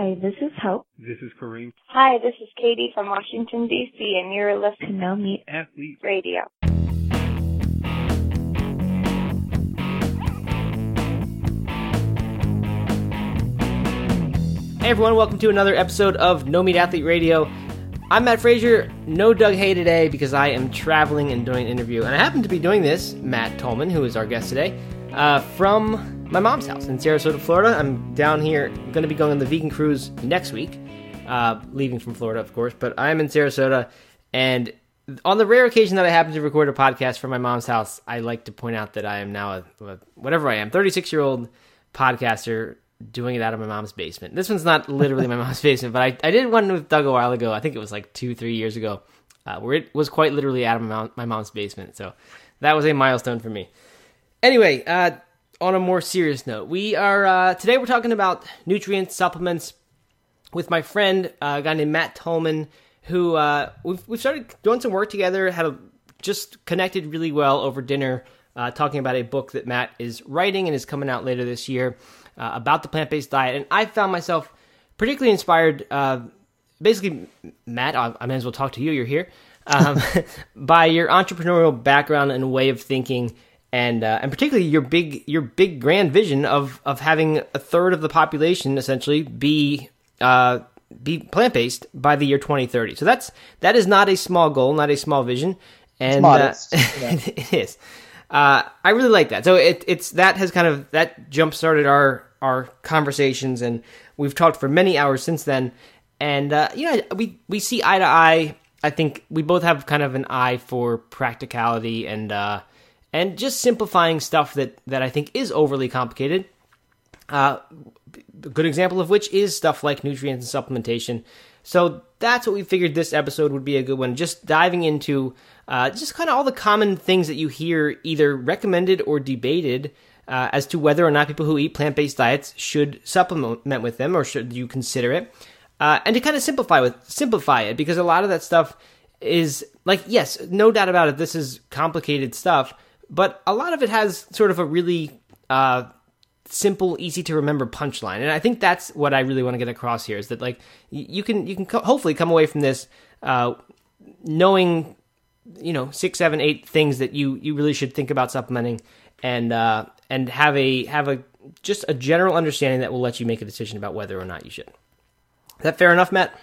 Hi, this is Hope. This is Kareem. Hi, this is Katie from Washington, D.C., and you're listening to No Meat Athlete Radio. Hey everyone, welcome to another episode of No Meat Athlete Radio. I'm Matt Frazier, no Doug Hay today because I am traveling and doing an interview. And I happen to be doing this, Matt Tolman, who is our guest today, uh, from my mom's house in Sarasota, Florida. I'm down here, going to be going on the vegan cruise next week, uh, leaving from Florida, of course. But I'm in Sarasota, and on the rare occasion that I happen to record a podcast from my mom's house, I like to point out that I am now a, a whatever I am, 36 year old podcaster doing it out of my mom's basement. This one's not literally my mom's basement, but I, I did one with Doug a while ago. I think it was like two, three years ago, uh, where it was quite literally out of my, mom, my, mom's basement. So that was a milestone for me. Anyway, uh, on a more serious note, we are uh, today we're talking about nutrient supplements with my friend, uh, a guy named Matt Tolman, who uh, we've we've started doing some work together. Had a, just connected really well over dinner, uh, talking about a book that Matt is writing and is coming out later this year uh, about the plant based diet, and I found myself particularly inspired. Uh, basically, Matt, I, I, may as well talk to you. You're here um, by your entrepreneurial background and way of thinking, and uh, and particularly your big your big grand vision of of having a third of the population essentially be uh, be plant based by the year 2030. So that's that is not a small goal, not a small vision, and uh, it is. Uh, I really like that. So it, it's that has kind of that jump started our our conversations, and we've talked for many hours since then. And uh, you know, we we see eye to eye. I think we both have kind of an eye for practicality and uh, and just simplifying stuff that that I think is overly complicated. Uh, a good example of which is stuff like nutrients and supplementation. So that's what we figured this episode would be a good one. Just diving into uh, just kind of all the common things that you hear either recommended or debated uh, as to whether or not people who eat plant based diets should supplement with them or should you consider it. Uh, and to kind of simplify with simplify it because a lot of that stuff is like yes, no doubt about it. This is complicated stuff, but a lot of it has sort of a really uh, simple, easy to remember punchline, and I think that's what I really want to get across here is that like you can you can co- hopefully come away from this uh, knowing you know six, seven, eight things that you you really should think about supplementing, and uh, and have a have a just a general understanding that will let you make a decision about whether or not you should. Is that fair enough, Matt?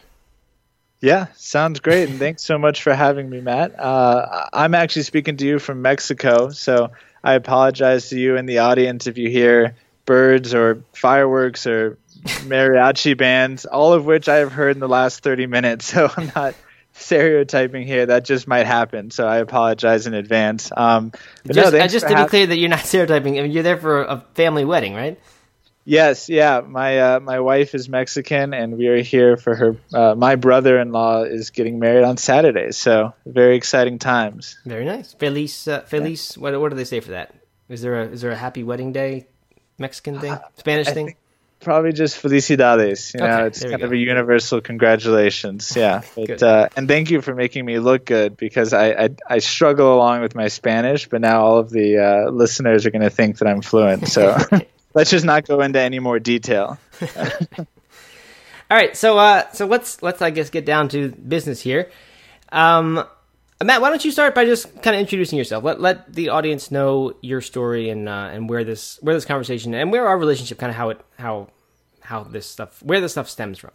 Yeah, sounds great. And thanks so much for having me, Matt. Uh, I'm actually speaking to you from Mexico, so I apologize to you and the audience if you hear birds or fireworks or mariachi bands, all of which I have heard in the last 30 minutes. So I'm not stereotyping here. That just might happen. So I apologize in advance. Um, just, no, just to be clear that you're not stereotyping. I mean, you're there for a family wedding, right? Yes, yeah. My uh, my wife is Mexican, and we are here for her. Uh, my brother-in-law is getting married on Saturday, so very exciting times. Very nice. Feliz, uh, Feliz. Yeah. What what do they say for that? Is there a is there a happy wedding day Mexican thing, Spanish thing? Probably just felicidades. You know, okay, it's kind of a universal congratulations. Yeah, but uh, and thank you for making me look good because I, I, I struggle along with my Spanish, but now all of the uh, listeners are going to think that I'm fluent. So let's just not go into any more detail. all right, so uh, so let's let's I guess get down to business here. Um, Matt, why don't you start by just kind of introducing yourself? Let let the audience know your story and uh, and where this where this conversation and where our relationship kind of how it how how this stuff where this stuff stems from.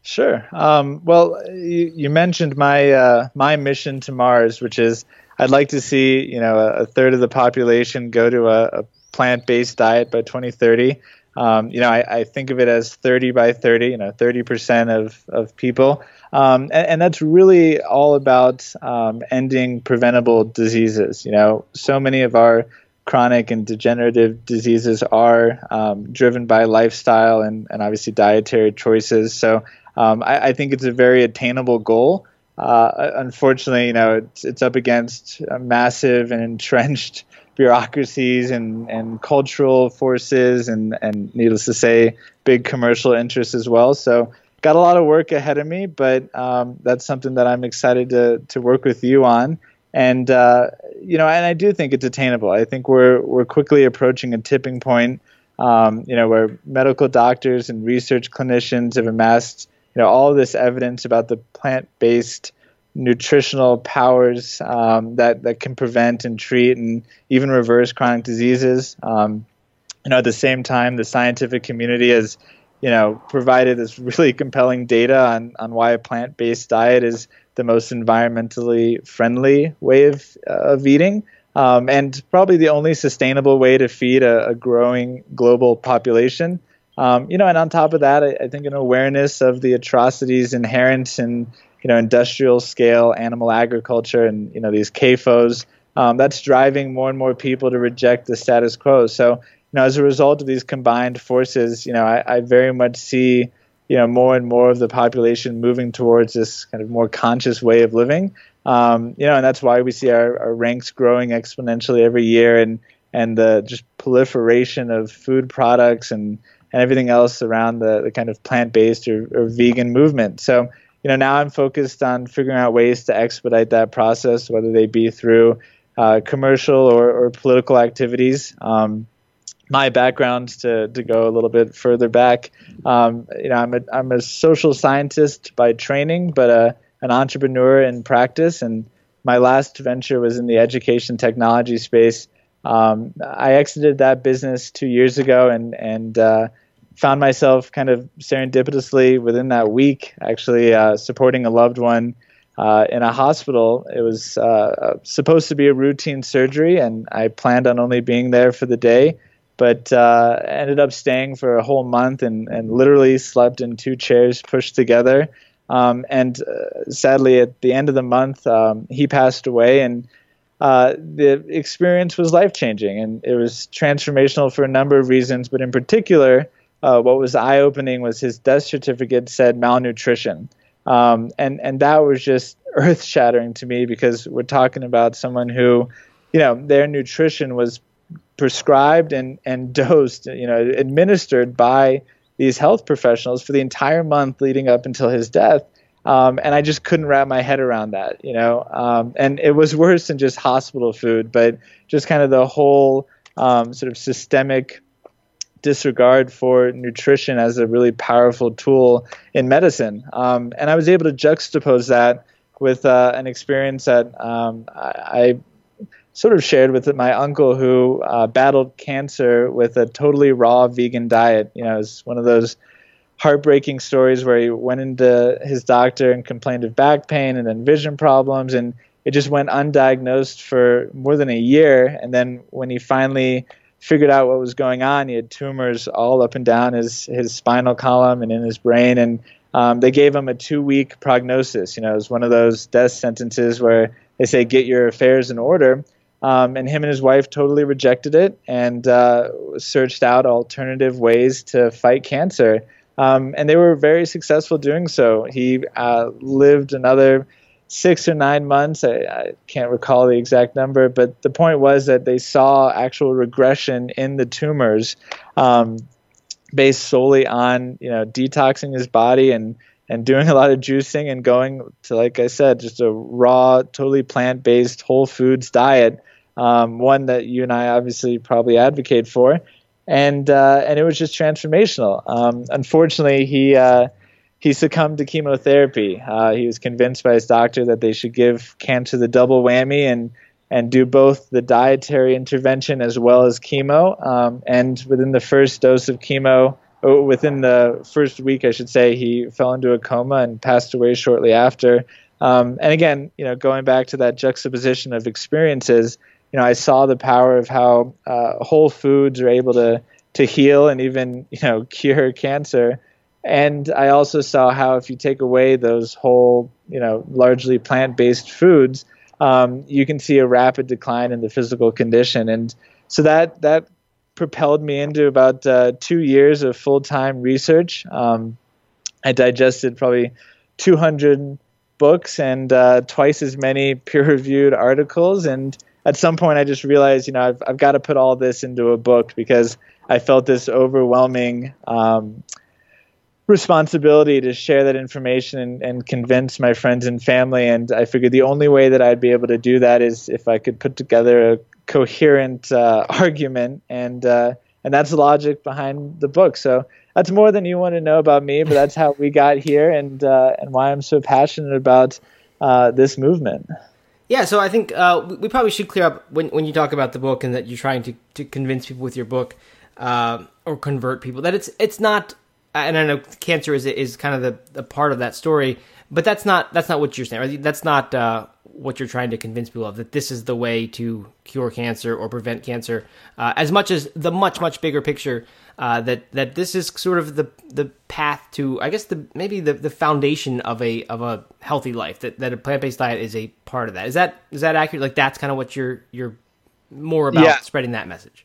Sure. Um, well, you, you, mentioned my uh, my mission to Mars, which is I'd like to see you know a, a third of the population go to a, a plant based diet by 2030. Um, you know, I, I, think of it as 30 by 30. You know, 30 percent of of people um, and, and, that's really all about um, ending preventable diseases. You know, so many of our chronic and degenerative diseases are um, driven by lifestyle and, and obviously dietary choices. So um, I, I, think it's a very attainable goal. Uh, unfortunately, you know, it's, it's up against massive and entrenched bureaucracies and, and cultural forces and, and needless to say, big commercial interests as well. So got a lot of work ahead of me, but um, that's something that I'm excited to to work with you on. And uh, you know, and I do think it's attainable. I think we're we're quickly approaching a tipping point um, you know, where medical doctors and research clinicians have amassed, you know, all this evidence about the plant-based nutritional powers um, that that can prevent and treat and even reverse chronic diseases. Um, you know, at the same time, the scientific community has, you know, provided this really compelling data on on why a plant-based diet is the most environmentally friendly way of, uh, of eating. Um, and probably the only sustainable way to feed a, a growing global population. Um, you know, and on top of that, I, I, think an awareness of the atrocities inherent in you know industrial scale animal agriculture and you know these CAFOs. Um, that's driving more and more people to reject the status quo. So, you know, as a result of these combined forces, you know, I, I very much see you know more and more of the population moving towards this kind of more conscious way of living. Um, you know, and that's why we see our, our ranks growing exponentially every year, and and the just proliferation of food products and and everything else around the, the kind of plant-based or, or vegan movement. So, you know, now I'm focused on figuring out ways to expedite that process, whether they be through uh, commercial or, or, political activities. Um, my background to, to go a little bit further back, um, you know, I'm a, I'm a social scientist by training, but a, an entrepreneur in practice. And my last venture was in the education technology space. Um, I exited that business two years ago and, and uh, found myself kind of serendipitously within that week actually uh, supporting a loved one uh, in a hospital. It was uh, supposed to be a routine surgery, and I planned on only being there for the day but uh, ended up staying for a whole month and, and literally slept in two chairs pushed together. Um, and uh, sadly, at the end of the month, um, he passed away, and uh, the experience was life changing, and it was transformational for a number of reasons. But in particular, uh, what was eye opening was his death certificate said malnutrition, um, and and that was just earth shattering to me because we're talking about someone who, you know, their nutrition was prescribed and, and dosed, you know, administered by these health professionals for the entire month leading up until his death. Um, and I just couldn't wrap my head around that, you know. Um, and it was worse than just hospital food, but just kind of the whole um, sort of systemic disregard for nutrition as a really powerful tool in medicine. Um, and I was able to juxtapose that with uh, an experience that um, I, sort of shared with my uncle who uh, battled cancer with a totally raw vegan diet. You know, it's one of those heartbreaking stories where he went into his doctor and complained of back pain and then vision problems, and it just went undiagnosed for more than a year. And then when he finally figured out what was going on, he had tumors all up and down his his spinal column and in his brain, and um, they gave him a two week prognosis. You know, it was one of those death sentences where they say get your affairs in order. Um, and him and his wife totally rejected it and uh, searched out alternative ways to fight cancer. Um, and they were very successful doing so. He uh, lived another six or nine months. I, I, can't recall the exact number, but the point was that they saw actual regression in the tumors um, based solely on you know detoxing his body and and doing a lot of juicing and going to like I said, just a raw, totally plant based whole foods diet um, one that you and I obviously probably advocate for, and uh, and it was just transformational. Um, unfortunately, he uh, he succumbed to chemotherapy. Uh, he was convinced by his doctor that they should give cancer the double whammy and and do both the dietary intervention as well as chemo. Um, and within the first dose of chemo, oh, within the first week, I should say, he fell into a coma and passed away shortly after. Um, and again, you know, going back to that juxtaposition of experiences, you know, I saw the power of how uh, whole foods are able to to heal and even you know cure cancer. And I also saw how if you take away those whole, you know, largely plant-based foods, um, you can see a rapid decline in the physical condition. And so that that propelled me into about uh, two years of full-time research. Um, I digested probably 200 books and uh, twice as many peer-reviewed articles, and at some point I just realized, you know, I've, I've got to put all this into a book because I felt this overwhelming um, responsibility to share that information and, and, convince my friends and family. And I figured the only way that I'd be able to do that is if I could put together a coherent uh, argument. And uh, and that's the logic behind the book. So that's more than you want to know about me, but that's how we got here and uh, and why I'm so passionate about uh, this movement. Yeah, so I think uh, we probably should clear up when when you talk about the book and that you're trying to, to convince people with your book uh, or convert people that it's it's not. And I know cancer is is kind of the, the part of that story, but that's not that's not what you're saying. Right? That's not uh, what you're trying to convince people of that this is the way to cure cancer or prevent cancer uh, as much as the much much bigger picture uh, that that this is sort of the the path to I guess the maybe the, the foundation of a of a healthy life that, that a plant based diet is a part of that is that is that accurate like that's kind of what you're you're more about yeah. spreading that message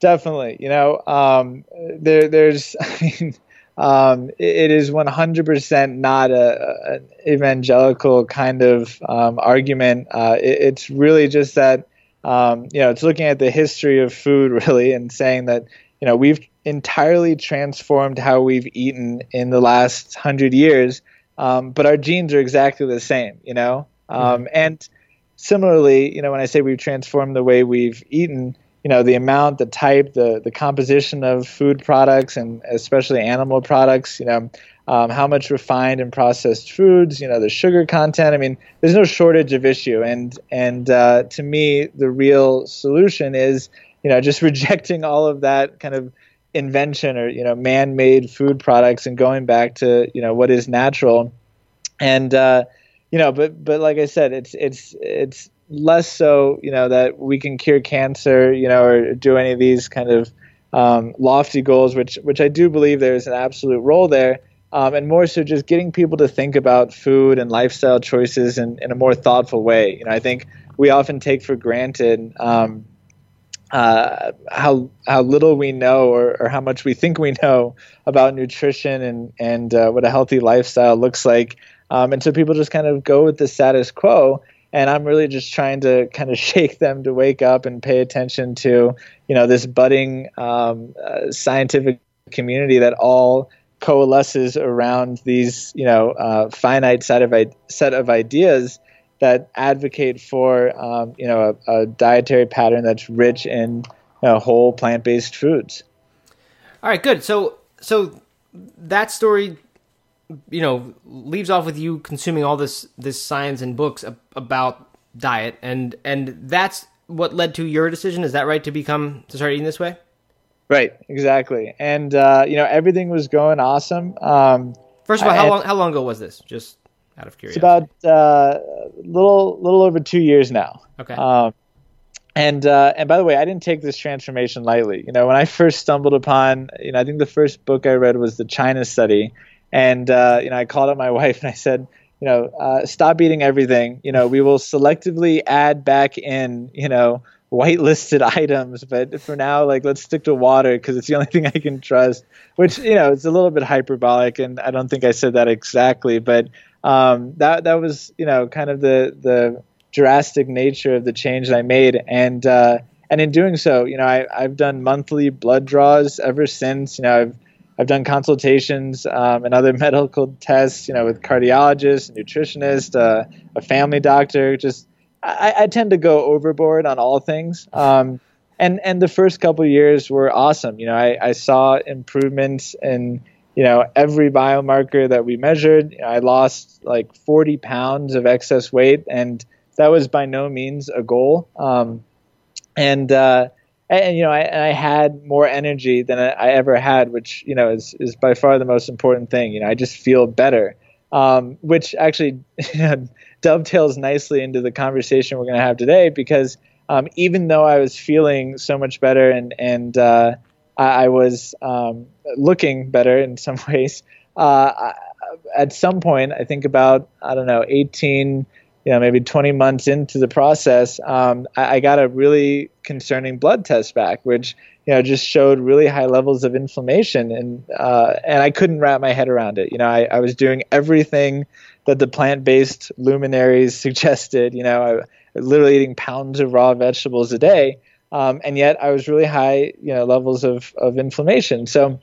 definitely you know um, there there's I mean um, it is 100% not a, an evangelical kind of um, argument. Uh, it, it's really just that, um, you know, it's looking at the history of food really and saying that, you know, we've entirely transformed how we've eaten in the last hundred years, um, but our genes are exactly the same, you know? Mm-hmm. And similarly, you know, when I say we've transformed the way we've eaten, you know the amount the type the the composition of food products and especially animal products you know um, how much refined and processed foods you know the sugar content. I mean there's no shortage of issue. And and uh, to me the real solution is you know just rejecting all of that kind of invention or you know man-made food products and going back to you know what is natural. And uh, you know but but like i said it's it's it's less so, you know, that we can cure cancer, you know, or do any of these kind of um, lofty goals, which which I do believe there is an absolute role there, um, and more so just getting people to think about food and lifestyle choices in, in a more thoughtful way. You know, I think we often take for granted um, uh, how how little we know or, or how much we think we know about nutrition and and uh, what a healthy lifestyle looks like, um, and so people just kind of go with the status quo and I'm really just trying to kind of shake them to wake up and pay attention to, you know, this budding um, uh, scientific community that all coalesces around these, you know, uh, finite set of set of ideas that advocate for, um, you know, a, a, dietary pattern that's rich in you know, whole plant-based foods. All right, good. So, so that story you know leaves off with you consuming all this this science and books about diet. And and that's what led to your decision. Is that right to become to start eating this way? Right. Exactly. And uh, you know everything was going awesome. Um, first of all how long how long ago was this? Just out of curiosity. it's about uh, little little over two years now. Okay. Um, and uh, and by the way, I didn't take this transformation lightly. You know, when I first stumbled upon, you know, I think the first book I read was the China Study, and uh, you know, I called up my wife and I said, you know, uh, stop eating everything. You know, we will selectively add back in, you know, whitelisted items, but for now, like let's stick to water because it's the only thing I can trust. Which you know, it's a little bit hyperbolic, and I don't think I said that exactly, but um, that that was you know kind of the the drastic nature of the change that I made, and uh, and in doing so, you know, I, I've done monthly blood draws ever since. You know, I've I've done consultations um, and other medical tests, you know, with cardiologists, nutritionist, uh, a family doctor. Just I, I, tend to go overboard on all things. Um, and and the first couple years were awesome. You know, I, I saw improvements in you know every biomarker that we measured. I lost like 40 pounds of excess weight, and that was by no means a goal. Um, and uh, and, you know, I, I had more energy than I, ever had, which you know is is by far the most important thing. You know, I just feel better, um, which actually dovetails nicely into the conversation we're going to have today because um, even though I was feeling so much better and and uh, I, I, was um, looking better in some ways, uh, I, at some point, I think about I don't know, 18 you know, maybe 20 months into the process, um, I, I, got a really concerning blood test back, which you know just showed really high levels of inflammation, and uh, and I couldn't wrap my head around it. You know, I, I was doing everything that the plant-based luminaries suggested. You know, I literally eating pounds of raw vegetables a day, um, and yet I was really high, you know, levels of of inflammation. So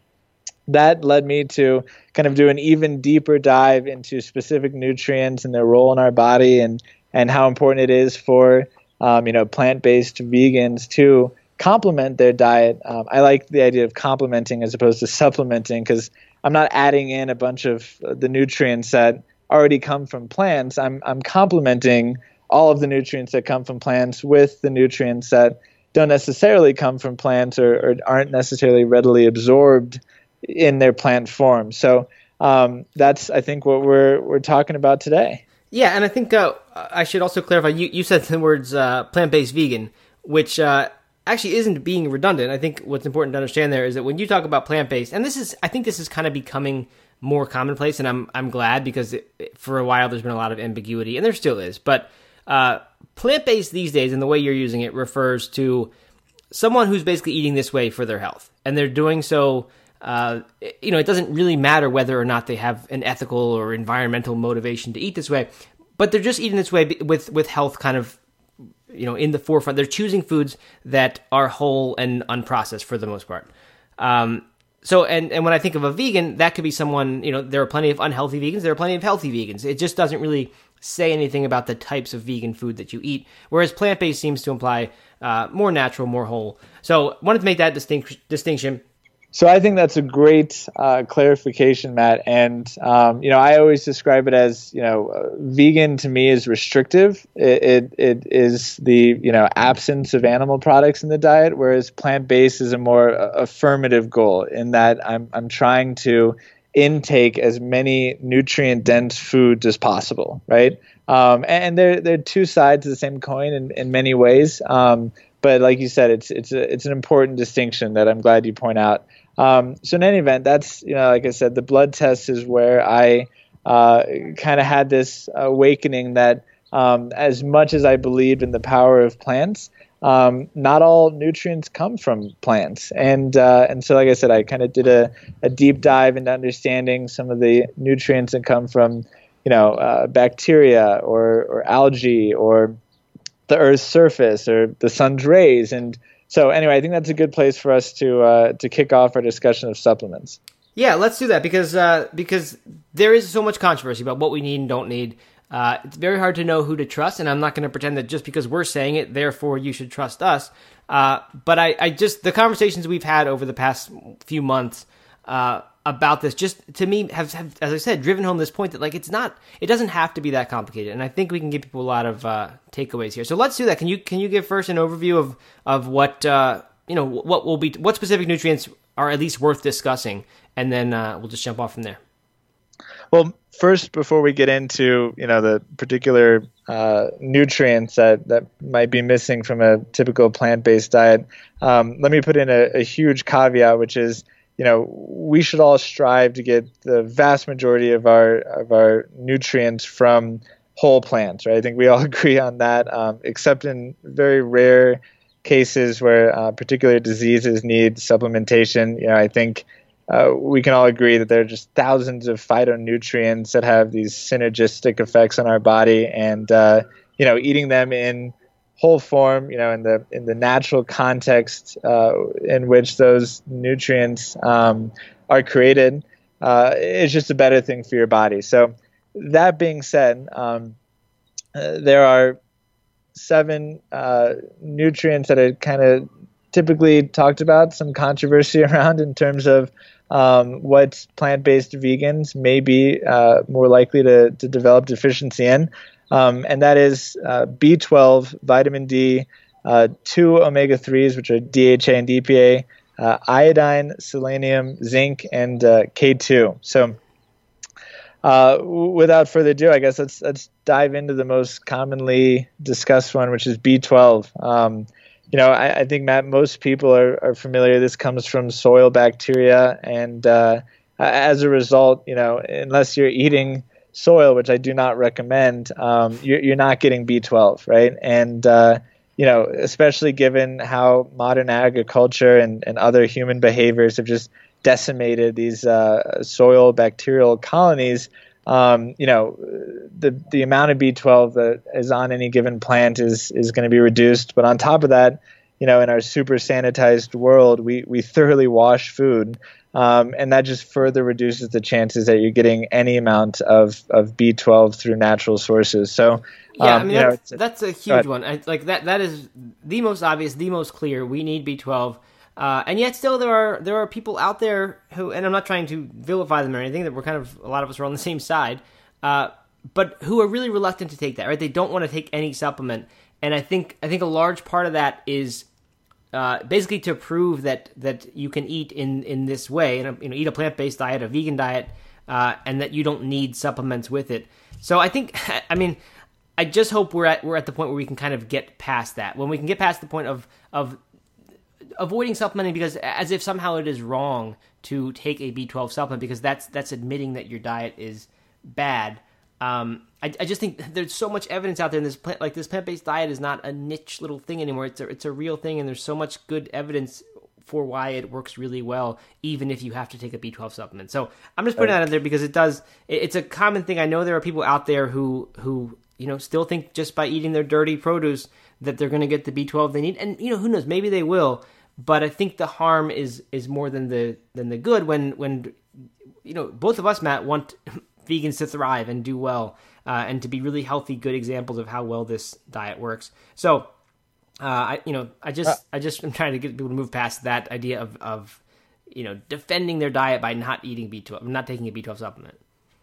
that led me to kind of do an even deeper dive into specific nutrients and their role in our body and and how important it is for um, you know plant-based vegans to complement their diet. Um, I like the idea of complementing as opposed to supplementing because I'm not adding in a bunch of the nutrients that already come from plants. I'm I'm complementing all of the nutrients that come from plants with the nutrients that don't necessarily come from plants or, or aren't necessarily readily absorbed in their plant form. So um, that's I think what we're we're talking about today. Yeah, and I think uh, I should also clarify. You you said the words uh, plant based vegan, which uh, actually isn't being redundant. I think what's important to understand there is that when you talk about plant based, and this is I think this is kind of becoming more commonplace, and I'm I'm glad because it, for a while there's been a lot of ambiguity, and there still is. But uh, plant based these days, and the way you're using it, refers to someone who's basically eating this way for their health, and they're doing so uh, you know, it doesn't really matter whether or not they have an ethical or environmental motivation to eat this way, but they're just eating this way with with health kind of, you know, in the forefront. They're choosing foods that are whole and unprocessed for the most part. Um, so, and and when I think of a vegan, that could be someone. You know, there are plenty of unhealthy vegans. There are plenty of healthy vegans. It just doesn't really say anything about the types of vegan food that you eat. Whereas plant based seems to imply uh, more natural, more whole. So, wanted to make that distinct, distinction. So I think that's a great uh, clarification, Matt. And um, you know, I always describe it as you know, uh, vegan to me is restrictive. It, it, it is the you know absence of animal products in the diet, whereas plant based is a more uh, affirmative goal in that I'm I'm trying to intake as many nutrient dense foods as possible, right? Um, and they're they're two sides of the same coin in, in many ways. Um, but like you said, it's it's a, it's an important distinction that I'm glad you point out. Um, so in any event, that's you know, like I said, the blood test is where I uh, kind of had this awakening that um, as much as I believed in the power of plants, um, not all nutrients come from plants, and uh, and so like I said, I kind of did a, a deep dive into understanding some of the nutrients that come from you know uh, bacteria or or algae or the Earth's surface or the sun's rays. And so anyway, I think that's a good place for us to uh, to kick off our discussion of supplements. Yeah, let's do that because uh, because there is so much controversy about what we need and don't need. Uh, it's very hard to know who to trust, and I'm not going to pretend that just because we're saying it, therefore you should trust us. Uh, but I, I, just the conversations we've had over the past few months uh, about this just to me have, have, as I said, driven home this point that like it's not, it doesn't have to be that complicated, and I think we can give people a lot of uh, takeaways here. So let's do that. Can you can you give first an overview of of what uh, you know what will be what specific nutrients are at least worth discussing, and then uh, we'll just jump off from there. Well, first, before we get into you know the particular uh, nutrients that, that might be missing from a typical plant based diet, um, let me put in a, a huge caveat, which is you know, we should all strive to get the vast majority of our of our nutrients from whole plants, right? I think we all agree on that, um, except in very rare cases where uh, particular diseases need supplementation. You know, I think uh, we can all agree that there are just thousands of phytonutrients that have these synergistic effects on our body, and uh, you know, eating them in whole form, you know, in the in the natural context uh, in which those nutrients um, are created, uh, is just a better thing for your body. So, that being said, um, uh, there are seven uh, nutrients that are kind of typically talked about, some controversy around in terms of um, what plant-based vegans may be uh, more likely to, to develop deficiency in um, and that is uh, B12, vitamin D, uh, two omega 3s, which are DHA and EPA, uh, iodine, selenium, zinc, and uh, K2. So, uh, without further ado, I guess let's let's dive into the most commonly discussed one, which is B12. Um, you know, I, I, think Matt, most people are, are familiar. This comes from soil bacteria, and uh, as a result, you know, unless you're eating soil, which I do not recommend, um, you're, you're, not getting B12, right? And uh, you know, especially given how modern agriculture and, and other human behaviors have just decimated these uh, soil bacterial colonies. Um, you know, the the amount of B12 that is on any given plant is is going to be reduced. But on top of that, you know, in our super sanitized world, we we thoroughly wash food. Um, and that just further reduces the chances that you're getting any amount of, of B12 through natural sources. So, yeah, um, I mean you know, that's, that's a huge one. I, like that that is the most obvious, the most clear. We need B12, uh, and yet still there are there are people out there who, and I'm not trying to vilify them or anything. That we're kind of a lot of us are on the same side, uh, but who are really reluctant to take that. Right, they don't want to take any supplement, and I think I think a large part of that is uh, basically to prove that that you can eat in in this way and you know eat a plant based diet, a vegan diet, uh, and that you don't need supplements with it. So I think I mean I just hope we're at we're at the point where we can kind of get past that when we can get past the point of of avoiding supplementing because as if somehow it is wrong to take a B12 supplement because that's that's admitting that your diet is bad. Um, I, I, just think there's so much evidence out there in this plant, like this plant-based diet is not a niche little thing anymore. It's a, it's a real thing, and there's so much good evidence for why it works really well, even if you have to take a B12 supplement. So I'm just putting that out there because it does. It's a common thing. I know there are people out there who who you know still think just by eating their dirty produce that they're going to get the B12 they need, and you know who knows, maybe they will. But I think the harm is is more than the than the good when when you know both of us, Matt, want vegans to thrive and do well uh, and to be really healthy, good examples of how well this diet works. So, uh, I you know I just uh, I just am trying to get people to move past that idea of of you know defending their diet by not eating B twelve, not taking a B twelve supplement.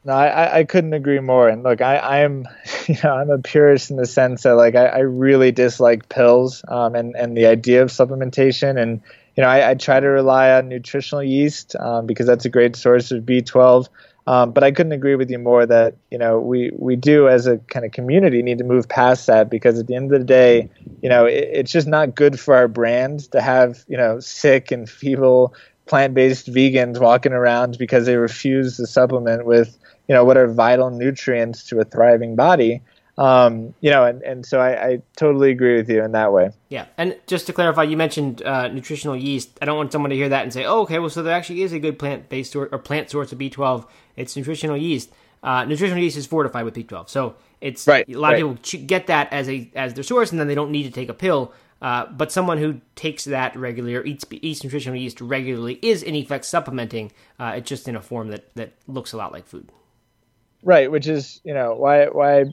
No, I, I couldn't agree more. And look, I, I'm, you know, I'm a purist in the sense that like I, I really dislike pills um, and and the idea of supplementation. And you know, I, I try to rely on nutritional yeast um, because that's a great source of B12. Um, but I couldn't agree with you more that you know we we do as a kind of community need to move past that because at the end of the day, you know, it, it's just not good for our brand to have you know sick and feeble plant-based vegans walking around because they refuse to supplement with you know what are vital nutrients to a thriving body. Um, you know, and, and so I, I, totally agree with you in that way. Yeah, and just to clarify, you mentioned uh, nutritional yeast. I don't want someone to hear that and say, "Oh, okay, well, so there actually is a good plant-based or, or plant source of B12. It's nutritional yeast. Uh, nutritional yeast is fortified with B12, so it's right, a lot right. of people get that as a as their source, and then they don't need to take a pill. Uh, but someone who takes that regularly or eats, eats nutritional yeast regularly is in effect supplementing. Uh, it's just in a form that that looks a lot like food. Right, which is you know why why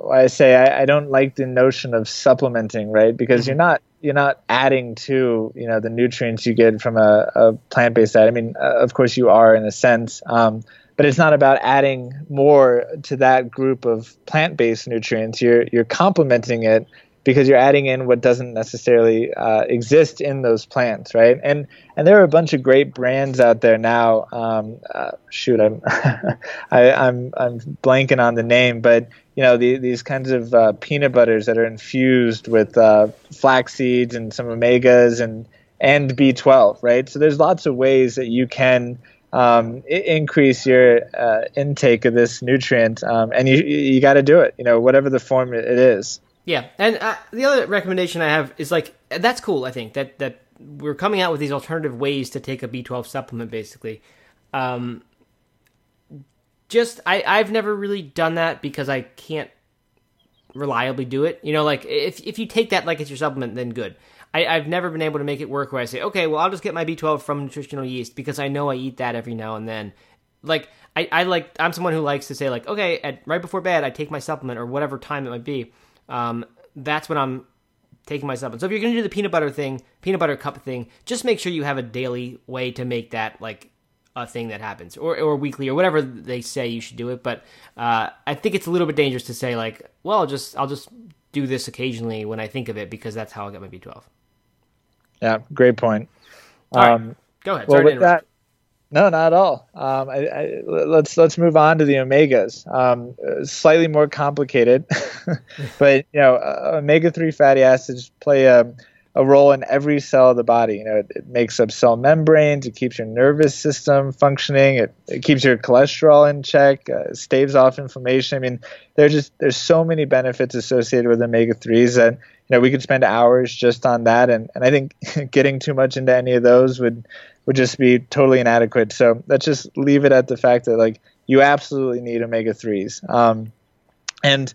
why I say I, I, don't like the notion of supplementing, right? Because mm-hmm. you're not you're not adding to you know the nutrients you get from a, a plant based diet. I mean, uh, of course you are in a sense, um, but it's not about adding more to that group of plant based nutrients. You're you're complementing it because you're adding in what doesn't necessarily uh, exist in those plants, right? And and there are a bunch of great brands out there now. Um, uh, shoot, I'm I, am I'm, I'm blanking on the name, but you know the, these kinds of uh, peanut butters that are infused with uh, flax seeds and some omegas and and B12, right? So there's lots of ways that you can um, increase your uh, intake of this nutrient, um, and you you got to do it. You know, whatever the form it is. Yeah, and uh, the other recommendation I have is like that's cool. I think that that we're coming out with these alternative ways to take a B12 supplement, basically. Um, just I I've never really done that because I can't reliably do it. You know, like if if you take that like it's your supplement, then good. I, I've never been able to make it work where I say, okay, well I'll just get my B12 from nutritional yeast because I know I eat that every now and then. Like I, I like I'm someone who likes to say like, okay, at right before bed I take my supplement or whatever time it might be um, that's when I'm taking my supplement. So if you're to do the peanut butter thing, peanut butter cup thing, just make sure you have a daily way to make that like a thing that happens, or or weekly, or whatever they say you should do it. But uh, I think it's a little bit dangerous to say like, well, I'll just I'll just do this occasionally when I think of it because that's how I get my B12. Yeah, great point. All um, right. Go ahead. Well, with that, no, not at all. Um, I, I, let's let's move on to the omegas. Um, slightly more complicated, but you know, uh, omega three fatty acids play a, a role in every cell of the body. You know, it, it, makes up cell membranes. It keeps your nervous system functioning. It, it keeps your cholesterol in check. Uh, staves off inflammation. I mean, there's just there's so many benefits associated with omega threes that you know we could spend hours just on that. And and I think getting too much into any of those would would just be totally inadequate. So let's just leave it at the fact that like you absolutely need omega threes. Um, and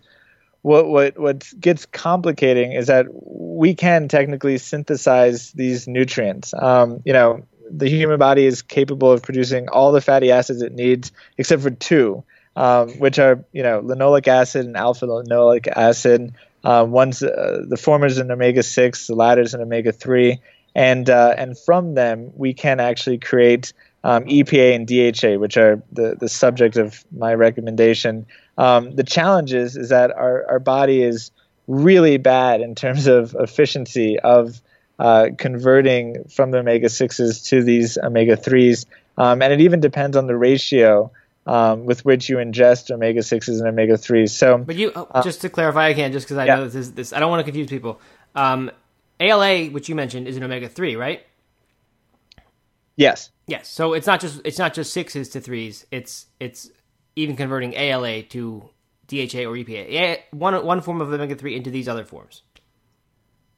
what what what gets complicating is that we can technically synthesize these nutrients. Um, you know, the human body is capable of producing all the fatty acids it needs except for two, um, which are you know linoleic acid and alpha linoleic acid. Uh, one's uh, the former is an omega six, the latter is an omega three, and uh, and from them we can actually create um, EPA and DHA, which are the the subject of my recommendation. Um, the challenge is is that our our body is really bad in terms of efficiency of uh, converting from the omega 6s to these omega 3s. Um, and it even depends on the ratio um, with which you ingest omega 6s and omega 3s. So, but you, oh, just to clarify again, just because I yeah. know this, this, I don't want to confuse people. Um, ALA, which you mentioned, is an omega 3, right? Yes. Yes. So it's not just it's not just sixes to threes. It's it's even converting ALA to DHA or EPA. One one form of omega three into these other forms.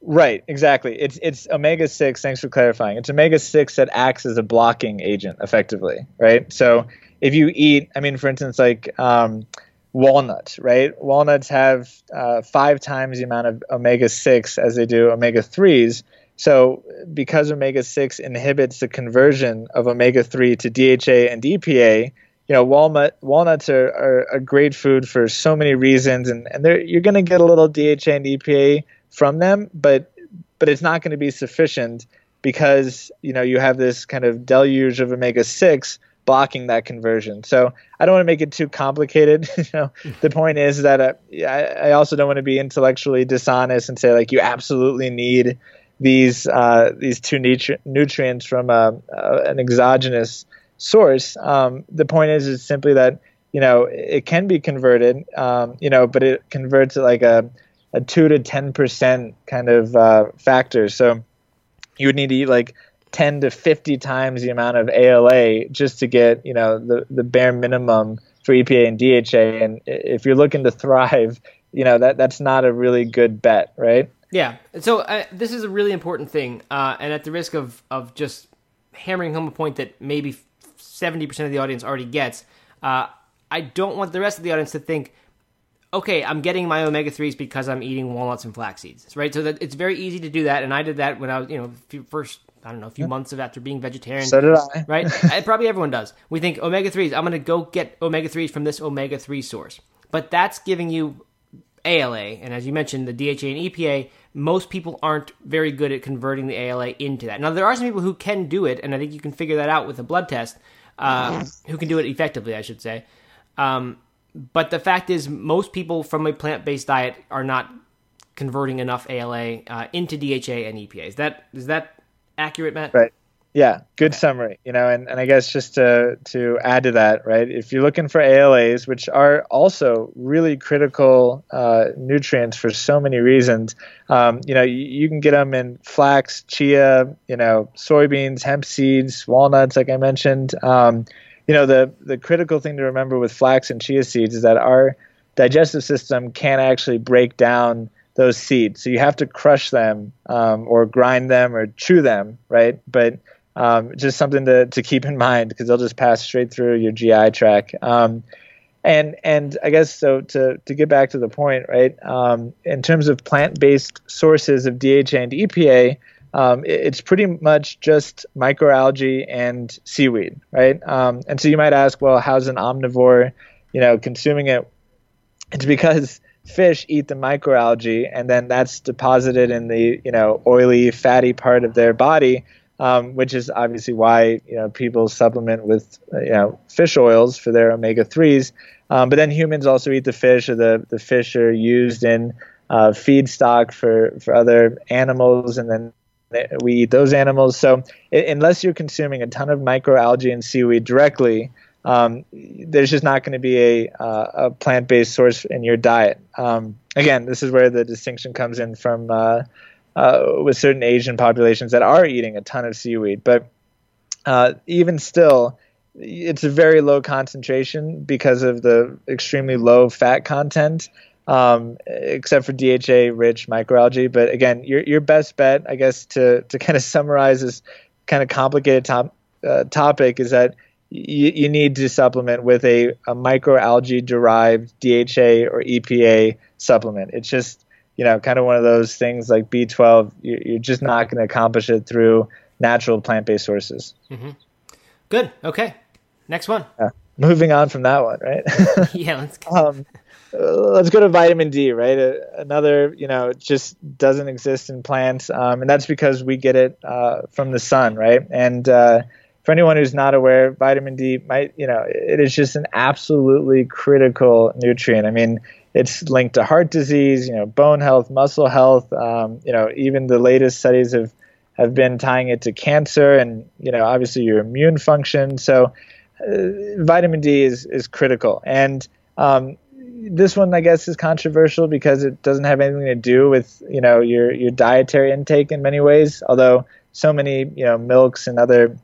Right, exactly. It's it's omega six. Thanks for clarifying. It's omega six that acts as a blocking agent, effectively. Right. So if you eat, I mean, for instance, like um, walnuts, right? Walnuts have uh, five times the amount of omega six as they do omega threes. So because omega six inhibits the conversion of omega three to DHA and EPA, you know, walnut walnuts are, are a great food for so many reasons, and and you're going to get a little DHA and EPA from them, but but it's not going to be sufficient because you know you have this kind of deluge of omega six blocking that conversion. So I don't want to make it too complicated. you know, the point is that uh, I, I also don't want to be intellectually dishonest and say like you absolutely need these uh, these two nutri- nutrients from uh, uh, an exogenous source. Um, the point is is simply that you know it can be converted, um, you know, but it converts at like a a two to ten percent kind of uh, factor. So you would need to eat like 10 to 50 times the amount of ALA just to get you know the the bare minimum for EPA and DHA. And if you're looking to thrive, you know that that's not a really good bet, right? Yeah. So uh, this is a really important thing, uh, and at the risk of of just hammering home a point that maybe seventy percent of the audience already gets, uh, I don't want the rest of the audience to think okay, I'm getting my omega threes because I'm eating walnuts and flax seeds, right? So that it's very easy to do that, and I did that when I was, you know, first I don't know, a few months of after being vegetarian. So did I. Right? probably everyone does. We think omega threes. I'm going to go get omega threes from this omega three source, but that's giving you ALA, and as you mentioned, the DHA and EPA. Most people aren't very good at converting the ALA into that. Now, there are some people who can do it, and I think you can figure that out with a blood test. Uh, who can do it effectively, I should say. Um, but the fact is, most people from a plant based diet are not converting enough ALA uh, into DHA and EPA. Is that is that accurate, Matt? Right. Yeah, good okay. summary. You know, and, and I guess just to to add to that, right? If you're looking for ALAs, which are also really critical uh, nutrients for so many reasons, um, you know, you, you, can get them in flax, chia, you know, soybeans, hemp seeds, walnuts, like I mentioned. Um, you know the the critical thing to remember with flax and chia seeds is that our digestive system can't actually break down those seeds so you have to crush them um, or grind them or chew them right but um, just something to, to keep in mind because they'll just pass straight through your GI tract. Um, and and I guess so to to get back to the point, right? Um, in terms of plant-based sources of DHA and EPA, um, it, it's pretty much just microalgae and seaweed, right? Um, and so you might ask, well, how's an omnivore, you know, consuming it? It's because fish eat the microalgae, and then that's deposited in the you know oily, fatty part of their body, um, which is obviously why you know people supplement with you know fish oils for their omega threes. Um, but then humans also eat the fish, or the the fish are used in uh, feedstock for for other animals, and then we eat those animals. So unless you're consuming a ton of microalgae and seaweed directly, um, there's just not going to be a, uh, a, plant-based source in your diet. Um, again, this is where the distinction comes in from uh, uh, with certain Asian populations that are eating a ton of seaweed. But uh, even still, it's a very low concentration because of the extremely low fat content um, except for DHA rich microalgae. But again, your your best bet, I guess, to to kind of summarize this kind of complicated top, uh, topic is that you, you need to supplement with a, a microalgae derived DHA or EPA supplement. It's just you know kind of one of those things like B12. You're just not going to accomplish it through natural plant-based sources. Mm-hmm. Good. Okay. Next one. Yeah. Moving on from that one, right? yeah. Let's. Um, let's go to vitamin D, right? Uh, another, you know, just doesn't exist in plants, um, and that's because we get it uh, from the sun, right? And uh, for anyone who's not aware, vitamin D might, you know, it is just an absolutely critical nutrient. I mean, it's linked to heart disease, you know, bone health, muscle health. Um, you know, even the latest studies have have been tying it to cancer, and you know, obviously your immune function. So, uh, vitamin D is is critical, and um, this one I guess is controversial because it doesn't have anything to do with you know your your dietary intake in many ways. Although so many you know milks and other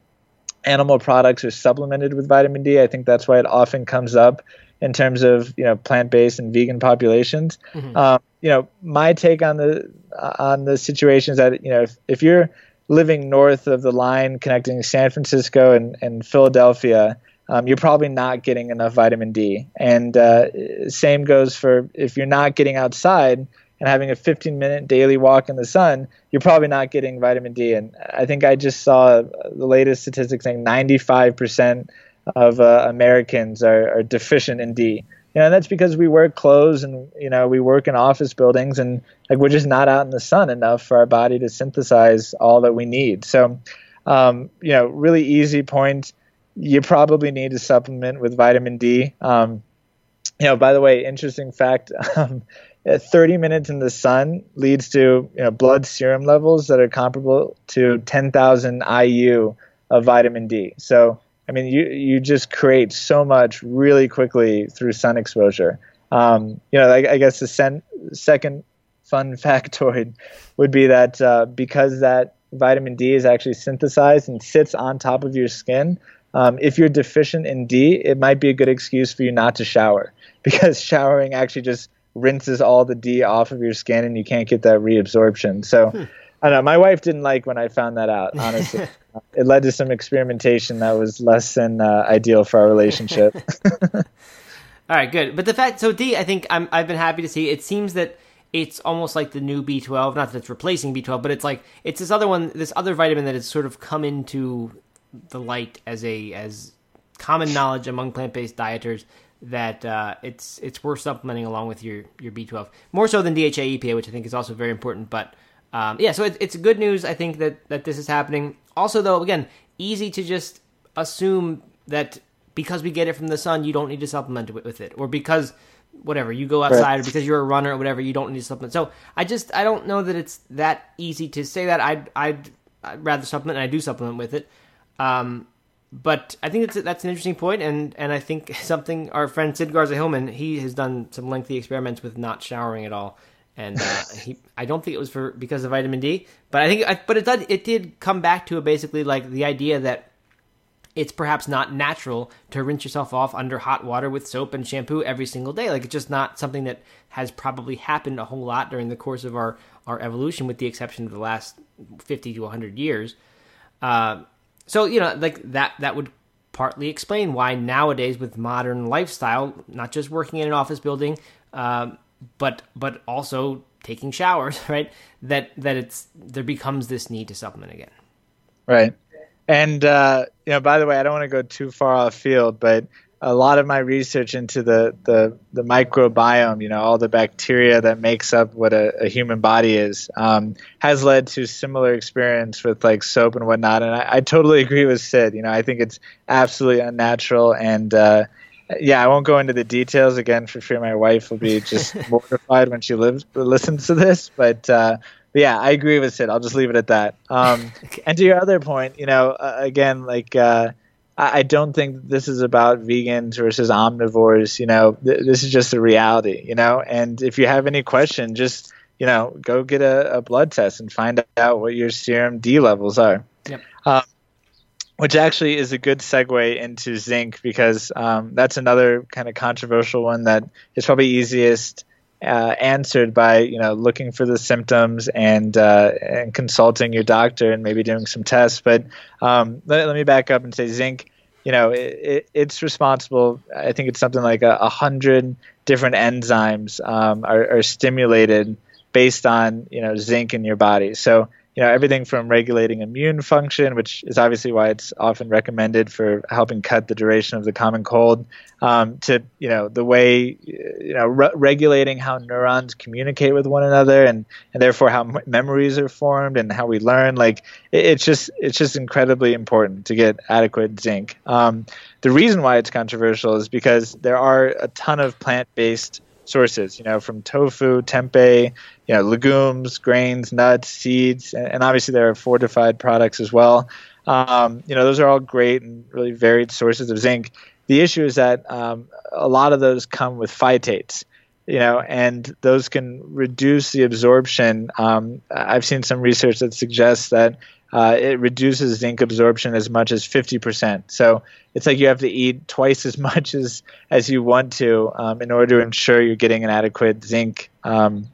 animal products are supplemented with vitamin D, I think that's why it often comes up in terms of you know plant-based and vegan populations. Mm-hmm. Um, you know, my take on the on the situation is that you know if, if you're living north of the line connecting San Francisco and, and Philadelphia, um, you're probably not getting enough vitamin D. And uh, same goes for if you're not getting outside and having a 15 minute daily walk in the sun, you're probably not getting vitamin D. And I think I just saw the latest statistic saying 95% of uh, Americans are, are deficient in D you know that's because we wear clothes and you know we work in office buildings and like we're just not out in the sun enough for our body to synthesize all that we need so um, you know really easy point you probably need to supplement with vitamin D. Um, you know, by the way, interesting fact: um, 30 minutes in the sun leads to you know blood serum levels that are comparable to 10,000 IU of vitamin D. So, I mean, you you just create so much really quickly through sun exposure. Um, you know, I, I guess the sen- second fun factoid would be that uh, because that vitamin D is actually synthesized and sits on top of your skin, um, if you're deficient in D, it might be a good excuse for you not to shower because showering actually just rinses all the D off of your skin and you can't get that reabsorption. So, hmm. I don't know. My wife didn't like when I found that out, honestly. it led to some experimentation that was less than uh, ideal for our relationship. all right, good. But the fact, so D, I think I'm, I've been happy to see. It seems that it's almost like the new B12. Not that it's replacing B12, but it's like it's this other one, this other vitamin that has sort of come into the light as a as common knowledge among plant based dieters that uh, it's it's worth supplementing along with your your B12 more so than DHA EPA, which I think is also very important. But um, yeah, so it, it's good news. I think that that this is happening. Also, though, again, easy to just assume that because we get it from the sun, you don't need to supplement it with it, or because whatever you go outside, right. or because you're a runner or whatever, you don't need to supplement. So I just I don't know that it's that easy to say that. I'd I'd, I'd rather supplement, and I do supplement with it. Um, but I think that's that's an interesting point, and and I think something our friend Sid Garza Hillman he has done some lengthy experiments with not showering at all, and uh, he I don't think it was for because of vitamin D, but I think I, but it did it did come back to basically like the idea that it's perhaps not natural to rinse yourself off under hot water with soap and shampoo every single day. Like it's just not something that has probably happened a whole lot during the course of our our evolution, with the exception of the last fifty to hundred years. Uh, so you know, like that that would partly explain why nowadays with modern lifestyle, not just working in an office building, um, but but also taking showers, right? That that it's there becomes this need to supplement again. Right. And uh, you know, by the way, I don't want to go too far off field, but a lot of my research into the, the, the microbiome, you know, all the bacteria that makes up what a, a human body is, um, has led to similar experience with like soap and whatnot. And I, I, totally agree with Sid. You know, I think it's absolutely unnatural. And uh, yeah, I won't go into the details again for fear my wife will be just mortified when she lives listens to this. But uh, yeah, I agree with Sid. I'll just leave it at that. Um, okay. And to your other point, you know, uh, again, like uh, I don't think this is about vegans versus omnivores. You know, th- this is just a reality. You know, and if you have any question, just you know, go get a, a blood test and find out what your serum D levels are. Yep. Um, which actually is a good segue into zinc because um, that's another kind of controversial one that is probably easiest uh, answered by you know looking for the symptoms and uh, and consulting your doctor and maybe doing some tests. But um, let, let, me back up and say zinc. You know, it, it, it's responsible. I think it's something like a, a hundred different enzymes um, are, are, stimulated based on you know zinc in your body. So you know everything from regulating immune function, which is obviously why it's often recommended for helping cut the duration of the common cold, um, to you know the way you know re- regulating how neurons communicate with one another, and and therefore how m- memories are formed and how we learn. Like it, it's just it's just incredibly important to get adequate zinc. Um, the reason why it's controversial is because there are a ton of plant-based sources, you know, from tofu, tempeh, you know, legumes, grains, nuts, seeds, and, obviously there are fortified products as well. Um, you know, those are all great and really varied sources of zinc. The issue is that um, a lot of those come with phytates, you know, and those can reduce the absorption. Um, I've seen some research that suggests that uh, it reduces zinc absorption as much as 50%. So it's like you have to eat twice as much as, as you want to um, in order to ensure you're getting an adequate zinc um,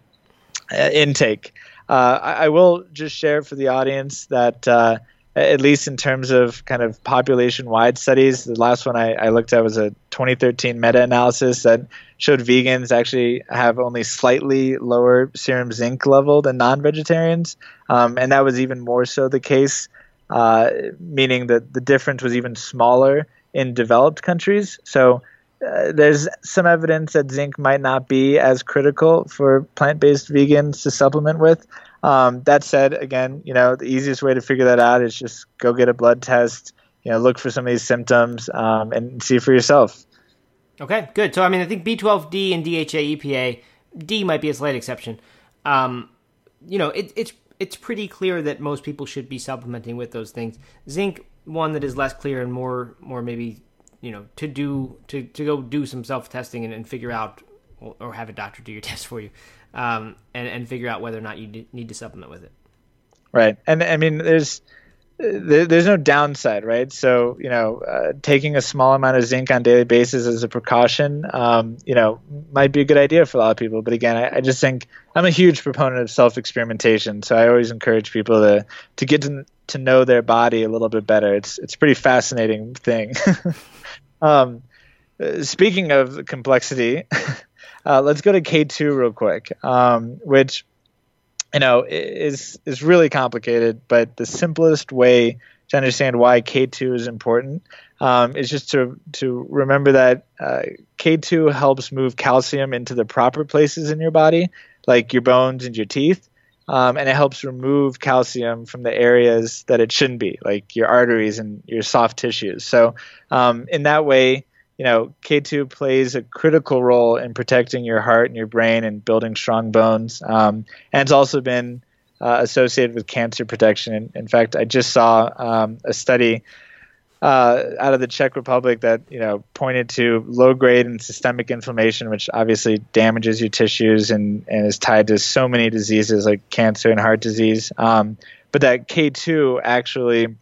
uh, intake. Uh, I, I, will just share for the audience that, uh, at least in terms of kind of population wide studies, the last one I, I looked at was a 2013 meta analysis that showed vegans actually have only slightly lower serum zinc level than non vegetarians. Um, and that was even more so the case, uh, meaning that the difference was even smaller in developed countries. So uh, there's some evidence that zinc might not be as critical for plant-based vegans to supplement with. Um, that said, again, you know, the easiest way to figure that out is just go get a blood test. You know, look for some of these symptoms um, and see for yourself. Okay, good. So, I mean, I think B12D and DHA EPA, D might be a slight exception. Um, you know, it, it's it's pretty clear that most people should be supplementing with those things. Zinc, one that is less clear and more more maybe you know to do to to go do some self testing and, and, figure out or have a doctor do your test for you um, and and figure out whether or not you need to supplement with it. Right, and I mean there's there's no downside, right? So you know, uh, taking a small amount of zinc on daily basis as a precaution, um, you know, might be a good idea for a lot of people. But again, I, I just think I'm a huge proponent of self experimentation, so I always encourage people to to get to to know their body a little bit better. It's it's a pretty fascinating thing. um, speaking of complexity, uh, let's go to K2 real quick, um, which you know, is is really complicated. But the simplest way to understand why K2 is important um, is just to to remember that uh, K2 helps move calcium into the proper places in your body, like your bones and your teeth. Um, and it helps remove calcium from the areas that it shouldn't be, like your arteries and your soft tissues. So, um, in that way, you know, K2 plays a critical role in protecting your heart and your brain and building strong bones. Um, and it's also been uh, associated with cancer protection. In, in fact, I just saw um, a study uh, out of the Czech Republic that you know pointed to low grade and systemic inflammation, which obviously damages your tissues and, and is tied to so many diseases like cancer and heart disease. Um, but that K2 actually,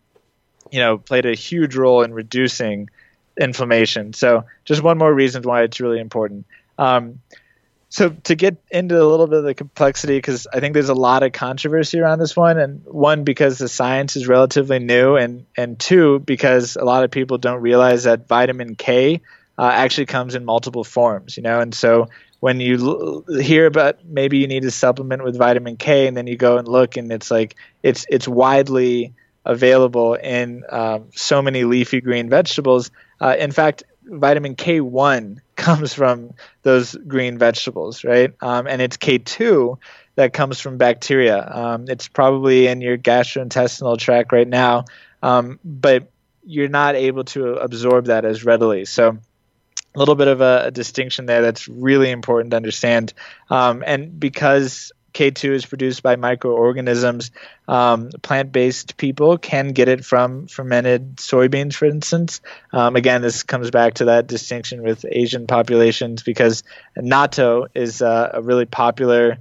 you know, played a huge role in reducing inflammation. So just one more reason why it's really important. Um, so to get into a little bit of the complexity, because I think there's a lot of controversy around this one, and one because the science is relatively new, and and two because a lot of people don't realize that vitamin K uh, actually comes in multiple forms, you know, and so when you l- hear about maybe you need to supplement with vitamin K, and then you go and look, and it's like it's it's widely available in um, so many leafy green vegetables. Uh, in fact, vitamin K1 comes from those green vegetables, right? Um, and it's K2 that comes from bacteria. Um, it's probably in your gastrointestinal tract right now, um, but you're not able to absorb that as readily. So, a little bit of a, a distinction there that's really important to understand. Um, and because K2 is produced by microorganisms. Um, plant based people can get it from fermented soybeans, for instance. Um, again, this comes back to that distinction with Asian populations because natto is uh, a really popular.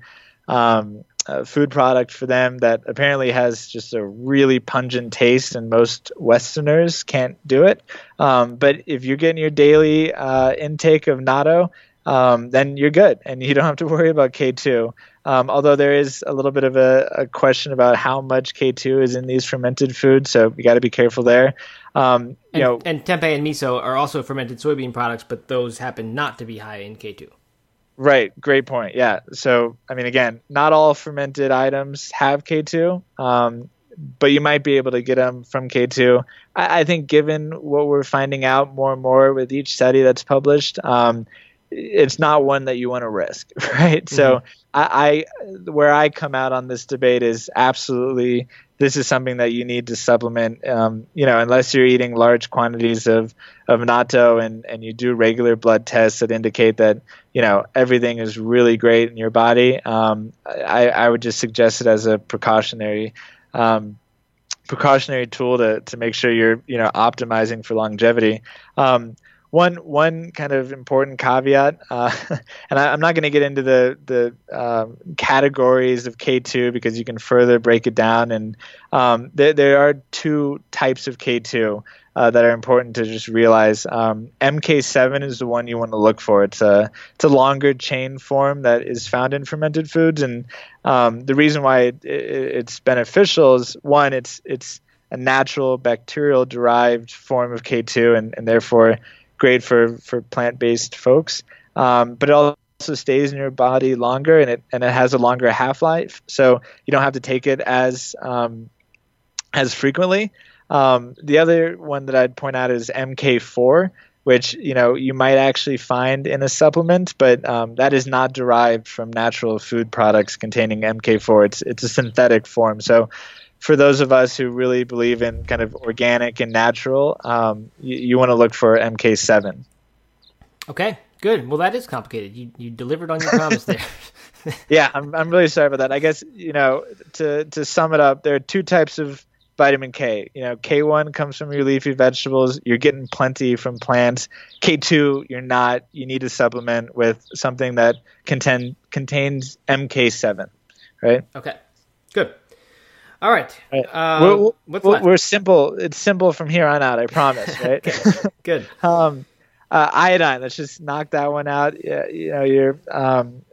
Um, uh, food product for them that apparently has just a really pungent taste, and most Westerners can't do it. Um, but if you're getting your daily uh, intake of natto, um, then you're good, and you don't have to worry about K2. Um, although there is a little bit of a, a, question about how much K2 is in these fermented foods, so you got to be careful there. Um, you and, know, and tempeh and miso are also fermented soybean products, but those happen not to be high in K2. Right. Great point. Yeah. So, I mean, again, not all fermented items have K2, um, but you might be able to get them from K2. I, I, think, given what we're finding out more and more with each study that's published, um, it's not one that you want to risk, right? Mm-hmm. So, I, I, where I come out on this debate is absolutely this is something that you need to supplement. Um, you know, unless you're eating large quantities of of natto and and you do regular blood tests that indicate that you know everything is really great in your body. Um, I, I would just suggest it as a precautionary. Um, precautionary tool to, to make sure you're you know optimizing for longevity um, one one kind of important caveat, uh, and I, am not going to get into the the um, categories of K2 because you can further break it down, and um, there, there are two types of K2 uh, that are important to just realize. Um, MK7 is the one you want to look for. It's a it's a longer chain form that is found in fermented foods, and um, the reason why it, it, it's beneficial is one, it's it's a natural bacterial derived form of K2, and, and therefore great for for plant based folks. Um, but it also stays in your body longer, and it and it has a longer half life, so you don't have to take it as um, as frequently. Um, the other one that I'd point out is MK4, which you know you might actually find in a supplement, but um, that is not derived from natural food products containing MK4. It's it's a synthetic form. So for those of us who really believe in kind of organic and natural, um, you, you want to look for MK7. Okay, good. Well, that is complicated. You you delivered on your promise there. yeah, I'm I'm really sorry about that. I guess you know to to sum it up, there are two types of vitamin K. You know, K1 comes from your leafy vegetables. You're getting plenty from plants. K2, you're not. You need to supplement with something that contain, contains MK7, right? Okay. All right. right. Uh, we're, we're, we're, simple. It's simple from here on out. I promise. Right. Good. um, uh, iodine. Let's just knock that one out. Yeah, you know, your um,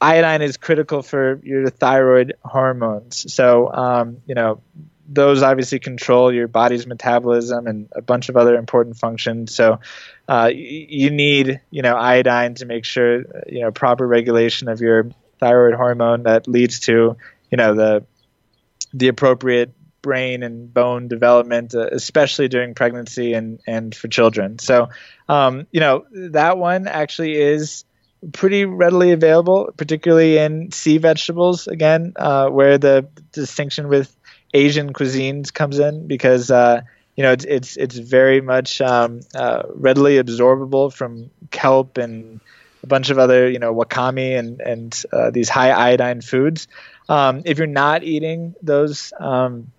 iodine is critical for your thyroid hormones. So, um, you know, those obviously control your body's metabolism and a bunch of other important functions. So, uh, you need, you know, iodine to make sure, you know, proper regulation of your thyroid hormone that leads to, you know, the the appropriate brain and bone development, uh, especially during pregnancy and, and for children. So, um, you know, that one actually is pretty readily available, particularly in sea vegetables, again, uh, where the distinction with Asian cuisines comes in because, uh, you know, it's, it's, it's very much um, uh, readily absorbable from kelp and a bunch of other, you know, wakame and, and uh, these high iodine foods. Um, if you're not eating those um,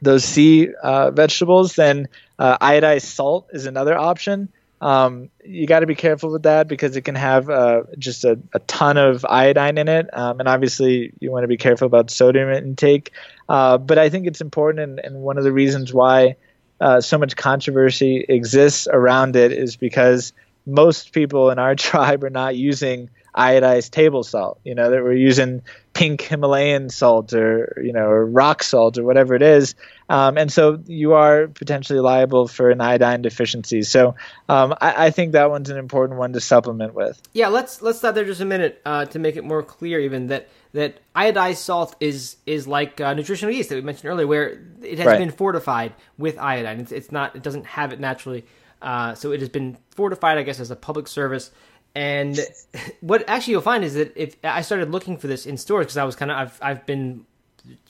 those sea uh, vegetables, then uh, iodized salt is another option. Um, you got to be careful with that because it can have uh, just a, a, ton of iodine in it, um, and obviously you want to be careful about sodium intake. Uh, but I think it's important, and, and one of the reasons why uh, so much controversy exists around it is because most people in our tribe are not using iodized table salt. You know that we're using pink Himalayan salt or you know or rock salt or whatever it is, um, and so you are potentially liable for an iodine deficiency. So um, I, I, think that one's an important one to supplement with. Yeah, let's let's stop there just a minute uh, to make it more clear, even that that iodized salt is is like uh, nutritional yeast that we mentioned earlier, where it has right. been fortified with iodine. It's, it's not it doesn't have it naturally. Uh, so it has been fortified, I guess, as a public service. And what actually you'll find is that if I started looking for this in stores because I was kind of I've I've been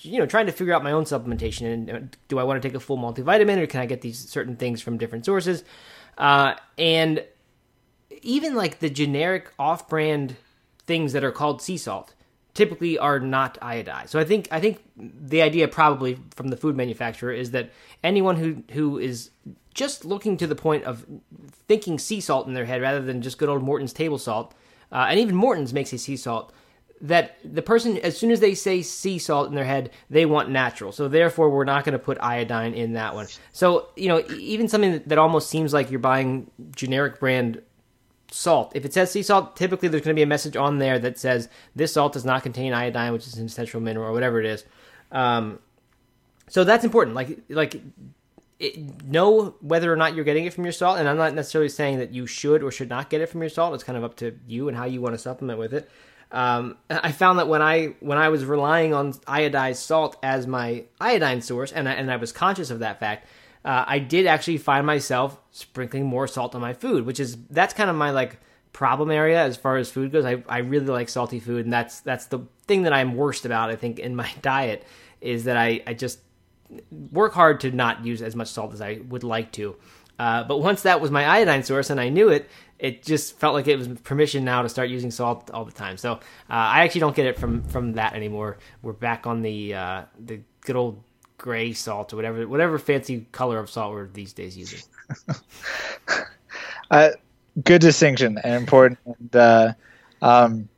you know trying to figure out my own supplementation and uh, do I want to take a full multivitamin or can I get these certain things from different sources? Uh, and even like the generic off-brand things that are called sea salt typically are not iodized. So I think I think the idea probably from the food manufacturer is that anyone who who is just looking to the point of thinking sea salt in their head rather than just good old Morton's table salt, uh, and even Morton's makes a sea salt. That the person, as soon as they say sea salt in their head, they want natural. So therefore, we're not going to put iodine in that one. So you know, even something that, that almost seems like you're buying generic brand salt. If it says sea salt, typically there's going to be a message on there that says this salt does not contain iodine, which is an essential mineral or whatever it is. Um, so that's important. Like like it, know whether or not you're getting it from your salt, and I'm not necessarily saying that you should or should not get it from your salt. It's kind of up to you and how you want to supplement with it. Um, I found that when I when I was relying on iodized salt as my iodine source, and I, and I was conscious of that fact, uh, I did actually find myself sprinkling more salt on my food, which is that's kind of my like problem area as far as food goes. I, I really like salty food, and that's that's the thing that I'm worst about. I think in my diet is that I I just work hard to not use as much salt as I would like to. Uh, but once that was my iodine source and I knew it, it just felt like it was permission now to start using salt all the time. So uh, I actually don't get it from from that anymore. We're back on the uh, the good old gray salt or whatever whatever fancy color of salt we're these days using. Uh, good distinction and important. And, uh, um,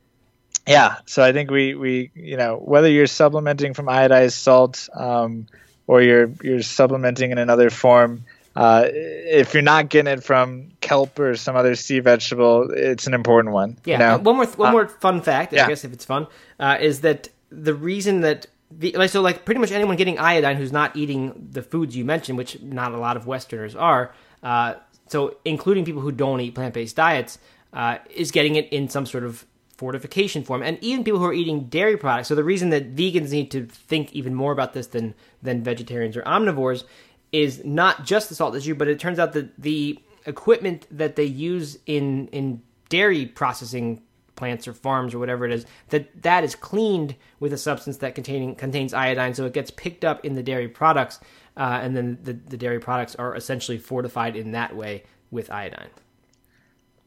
yeah, so I think we we you know whether you're supplementing from iodized salt um, or you're you're supplementing in another form uh, if you're not getting it from kelp or some other sea vegetable, it's an important one. Yeah. You know? One more one uh, more fun fact, yeah. I guess if it's fun, uh, is that the reason that the like so like pretty much anyone getting iodine who's not eating the foods you mentioned, which not a lot of Westerners are, uh, so including people who don't eat plant based diets, uh, is getting it in some sort of fortification form. And even people who are eating dairy products so the reason that vegans need to think even more about this than than vegetarians or omnivores is not just the salt issue, but it turns out that the equipment that they use in in dairy processing plants or farms or whatever it is that that is cleaned with a substance that containing contains iodine so it gets picked up in the dairy products uh, and then the, the dairy products are essentially fortified in that way with iodine.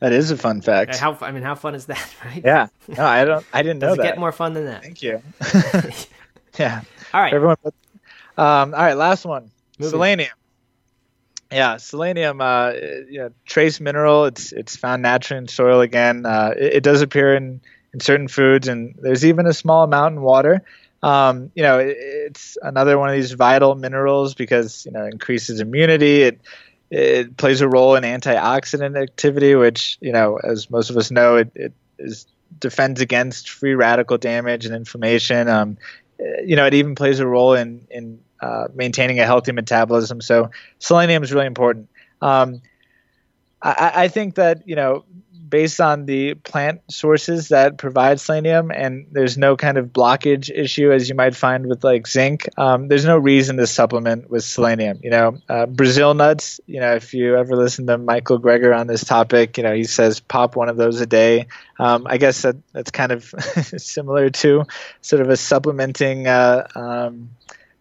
That is a fun fact. How i mean how fun is that right? Yeah. No i don't i didn't know Does that get more fun than that? Thank you. Yeah. All right. Everyone um, all right last one. Moving. Selenium. Yeah, selenium, uh, trace mineral. It's it's found naturally in soil again. Uh, it, it, does appear in, in certain foods, and there's even a small amount in water. Um, you know, it, it's another one of these vital minerals because you know it increases immunity. It it plays a role in antioxidant activity, which you know, as most of us know, it, it is defends against free radical damage and inflammation. Um, you know, it even plays a role in in uh, maintaining a healthy metabolism. So selenium is really important. Um, I, I, think that you know, based on the plant sources that provide selenium, and there's no kind of blockage issue as you might find with like zinc. Um, there's no reason to supplement with selenium. You know, uh, Brazil nuts. You know, if you ever listen to Michael Greger on this topic, you know he says pop one of those a day. Um, I guess that that's kind of similar to sort of a supplementing. Uh, um,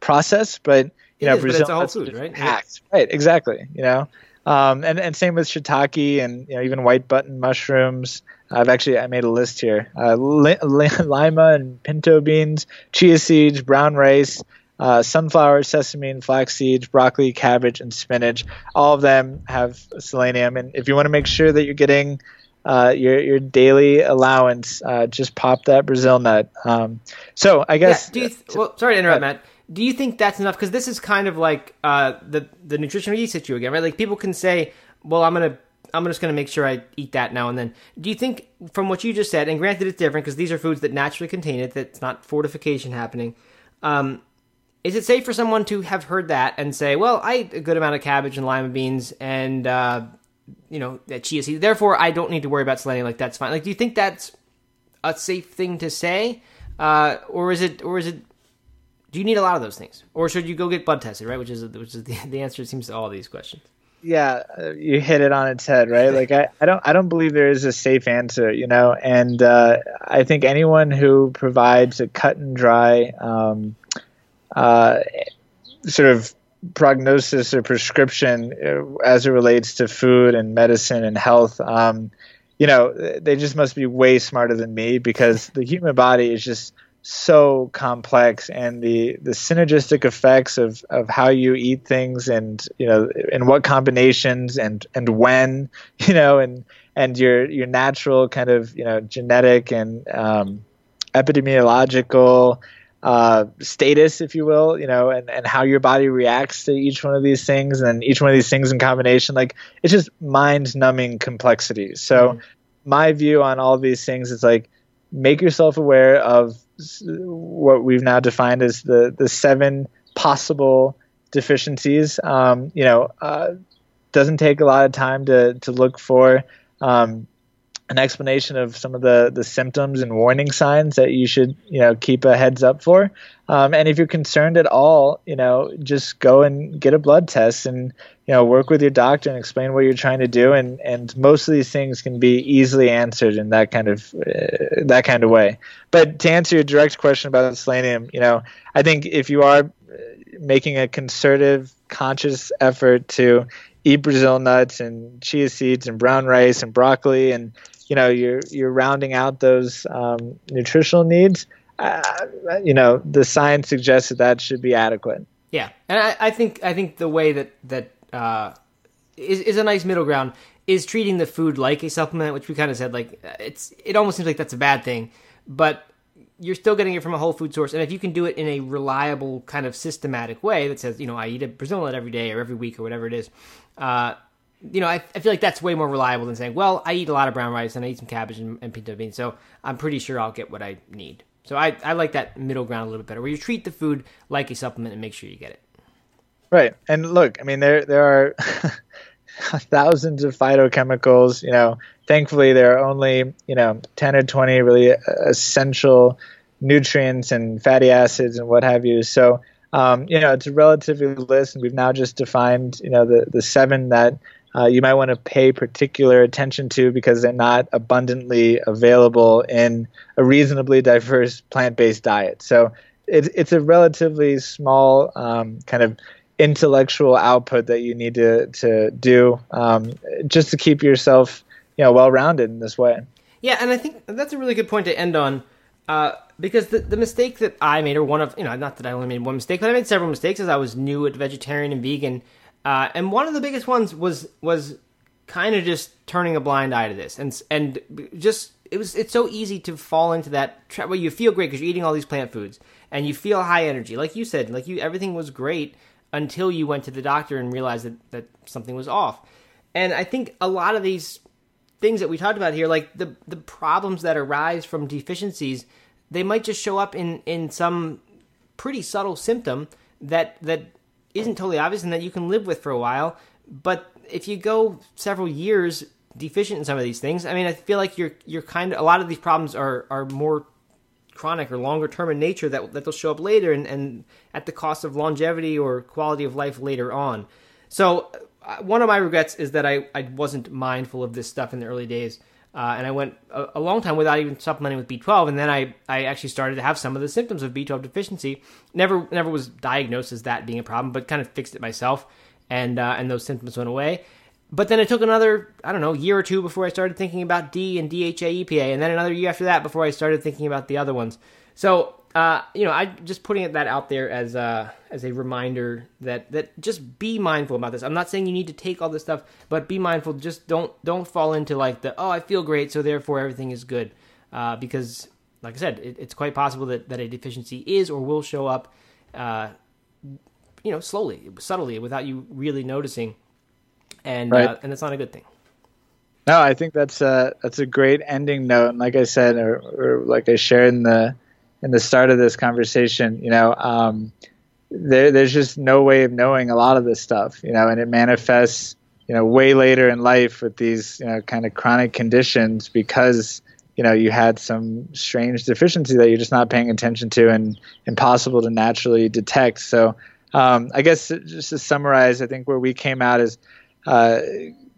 process, but you it know, is, Brazil it's all food, right? Packed. Right, exactly. You know, um, and and same with shiitake and you know even white button mushrooms. I've actually I made a list here: uh, li- li- lima and pinto beans, chia seeds, brown rice, uh, sunflower, sesame, and flax seeds, broccoli, cabbage, and spinach. All of them have selenium, and if you want to make sure that you're getting uh, your your daily allowance, uh, just pop that Brazil nut. Um, so I guess. Yeah, th- well, sorry to interrupt, Matt do you think that's enough? Because this is kind of like uh, the the nutritional yeast issue again, right? Like people can say, "Well, I'm gonna." I'm just going to make sure I eat that now and then. Do you think, from what you just said, and granted it's different because these are foods that naturally contain it, that's not fortification happening, um, is it safe for someone to have heard that and say, well, I eat a good amount of cabbage and lima beans and, uh, you know, that chia seeds, therefore I don't need to worry about selenium, like that's fine. Like, do you think that's a safe thing to say? Uh, or is it, or is it do you need a lot of those things, or should you go get blood tested? Right, which is which is the, the answer seems to all these questions. Yeah, you hit it on its head, right? Like I, I don't I don't believe there is a safe answer, you know, and uh, I think anyone who provides a cut and dry um, uh, sort of prognosis or prescription uh, as it relates to food and medicine and health. Um, you know, they just must be way smarter than me because the human body is just so complex and the the synergistic effects of of how you eat things and you know and what combinations and and when you know and and your your natural kind of you know genetic and um, epidemiological uh, status, if you will, you know, and, and how your body reacts to each one of these things and each one of these things in combination. Like it's just mind numbing complexity. So mm-hmm. my view on all these things is like make yourself aware of what we've now defined as the the seven possible deficiencies. Um, you know, uh, doesn't take a lot of time to to look for um, an explanation of some of the the symptoms and warning signs that you should you know keep a heads up for. Um, and if you're concerned at all, you know, just go and get a blood test and you know work with your doctor and explain what you're trying to do. And and most of these things can be easily answered in that kind of uh, that kind of way. But to answer your direct question about selenium, you know, I think if you are making a concerted, conscious effort to eat Brazil nuts and chia seeds and brown rice and broccoli, and you know you're you're rounding out those um, nutritional needs. Uh, you know the science suggests that that should be adequate. Yeah, and I, I think I think the way that that uh, is is a nice middle ground is treating the food like a supplement, which we kind of said like it's it almost seems like that's a bad thing, but you're still getting it from a whole food source. And if you can do it in a reliable, kind of systematic way that says, you know, I eat a Brazil nut every day or every week or whatever it is, uh, you know, I, I, feel like that's way more reliable than saying, well, I eat a lot of brown rice and I eat some cabbage and, and pinto beans, so I'm pretty sure I'll get what I need. So I, I like that middle ground a little bit better, where you treat the food like a supplement and make sure you get it. Right, and look, I mean, there there are thousands of phytochemicals. You know, thankfully there are only you know ten or twenty really essential nutrients and fatty acids and what have you. So um, you know, it's a relatively list, and we've now just defined you know the the seven that. Uh, you might want to pay particular attention to because they're not abundantly available in a reasonably diverse plant-based diet. So it's it's a relatively small um, kind of intellectual output that you need to to do um, just to keep yourself you know well rounded in this way. Yeah, and I think that's a really good point to end on. Uh, because the, the mistake that I made, or one of, you know, not that I only made one mistake, but I made several mistakes as I was new at vegetarian and vegan. Uh, and one of the biggest ones was was kind of just turning a blind eye to this, and and just it was it's so easy to fall into that trap where you feel great because you're eating all these plant foods and you feel high energy, like you said, like you everything was great, until you went to the doctor and realized that, that something was off. And I think a lot of these things that we talked about here, like the the problems that arise from deficiencies, they might just show up in in some pretty subtle symptom that that isn't totally obvious and that you can live with for a while. But if you go several years deficient in some of these things, I mean, I feel like you're you're kind of a lot of these problems are are more chronic or longer term in nature that that they'll show up later and, and at the cost of longevity or quality of life later on. So uh, one of my regrets is that I, I wasn't mindful of this stuff in the early days. Uh, and I went a, a, long time without even supplementing with B12, and then I, I actually started to have some of the symptoms of B12 deficiency. Never never was diagnosed as that being a problem, but kind of fixed it myself, and uh, and those symptoms went away. But then it took another, I don't know, year or two before I started thinking about D and DHA EPA, and then another year after that before I started thinking about the other ones. So, uh, you know, I just putting that out there as a, as a reminder that that just be mindful about this. I'm not saying you need to take all this stuff, but be mindful. Just don't don't fall into like the oh I feel great, so therefore everything is good, uh, because like I said, it, it's quite possible that that a deficiency is or will show up, uh, you know, slowly, subtly, without you really noticing and right. uh, and it's not a good thing. No, I think that's a that's a great ending note. And like I said, or, or like I shared in the in the start of this conversation, you know, um, there, there's just no way of knowing a lot of this stuff, you know, and it manifests, you know, way later in life with these, you know, kind of chronic conditions because, you know, you had some strange deficiency that you're just not paying attention to and impossible to naturally detect. So, um, I guess just to summarize, I think where we came out is uh,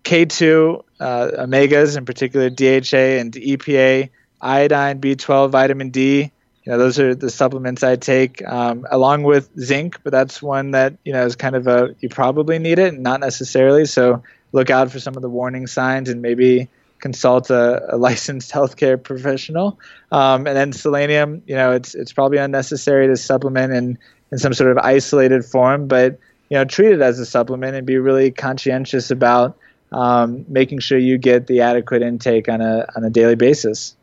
K2 uh, omegas, in particular DHA and EPA, iodine, B12, vitamin D. You know, those are the supplements I take, um, along with zinc. But that's one that you know is kind of a you probably need it, not necessarily. So look out for some of the warning signs and maybe consult a, a licensed healthcare professional. Um, and then selenium, you know, it's it's probably unnecessary to supplement in in some sort of isolated form, but you know treat it as a supplement and be really conscientious about um, making sure you get the adequate intake on a on a daily basis.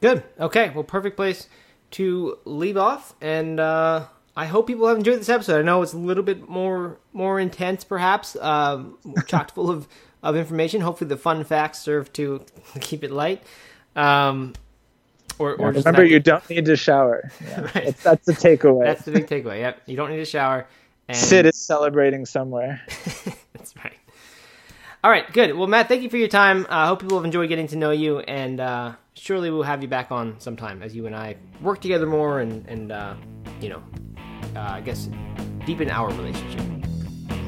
Good. Okay. Well, perfect place to leave off, and uh, I hope people have enjoyed this episode. I know it's a little bit more more intense, perhaps, um, chocked full of of information. Hopefully, the fun facts serve to keep it light. Um, or, or remember, you don't need to shower. Yeah. right. That's the takeaway. that's the big takeaway. Yep. You don't need to shower And Sid is celebrating somewhere. That's right. All right, good. Well, Matt, thank you for your time. I uh, hope people have enjoyed getting to know you, and uh, surely we'll have you back on sometime as you and I work together more and, and uh, you know, uh, I guess deepen our relationship.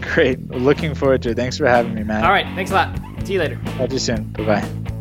Great. Looking forward to it. Thanks for having me, Matt. All right. Thanks a lot. See you later. Talk to you soon. Bye bye.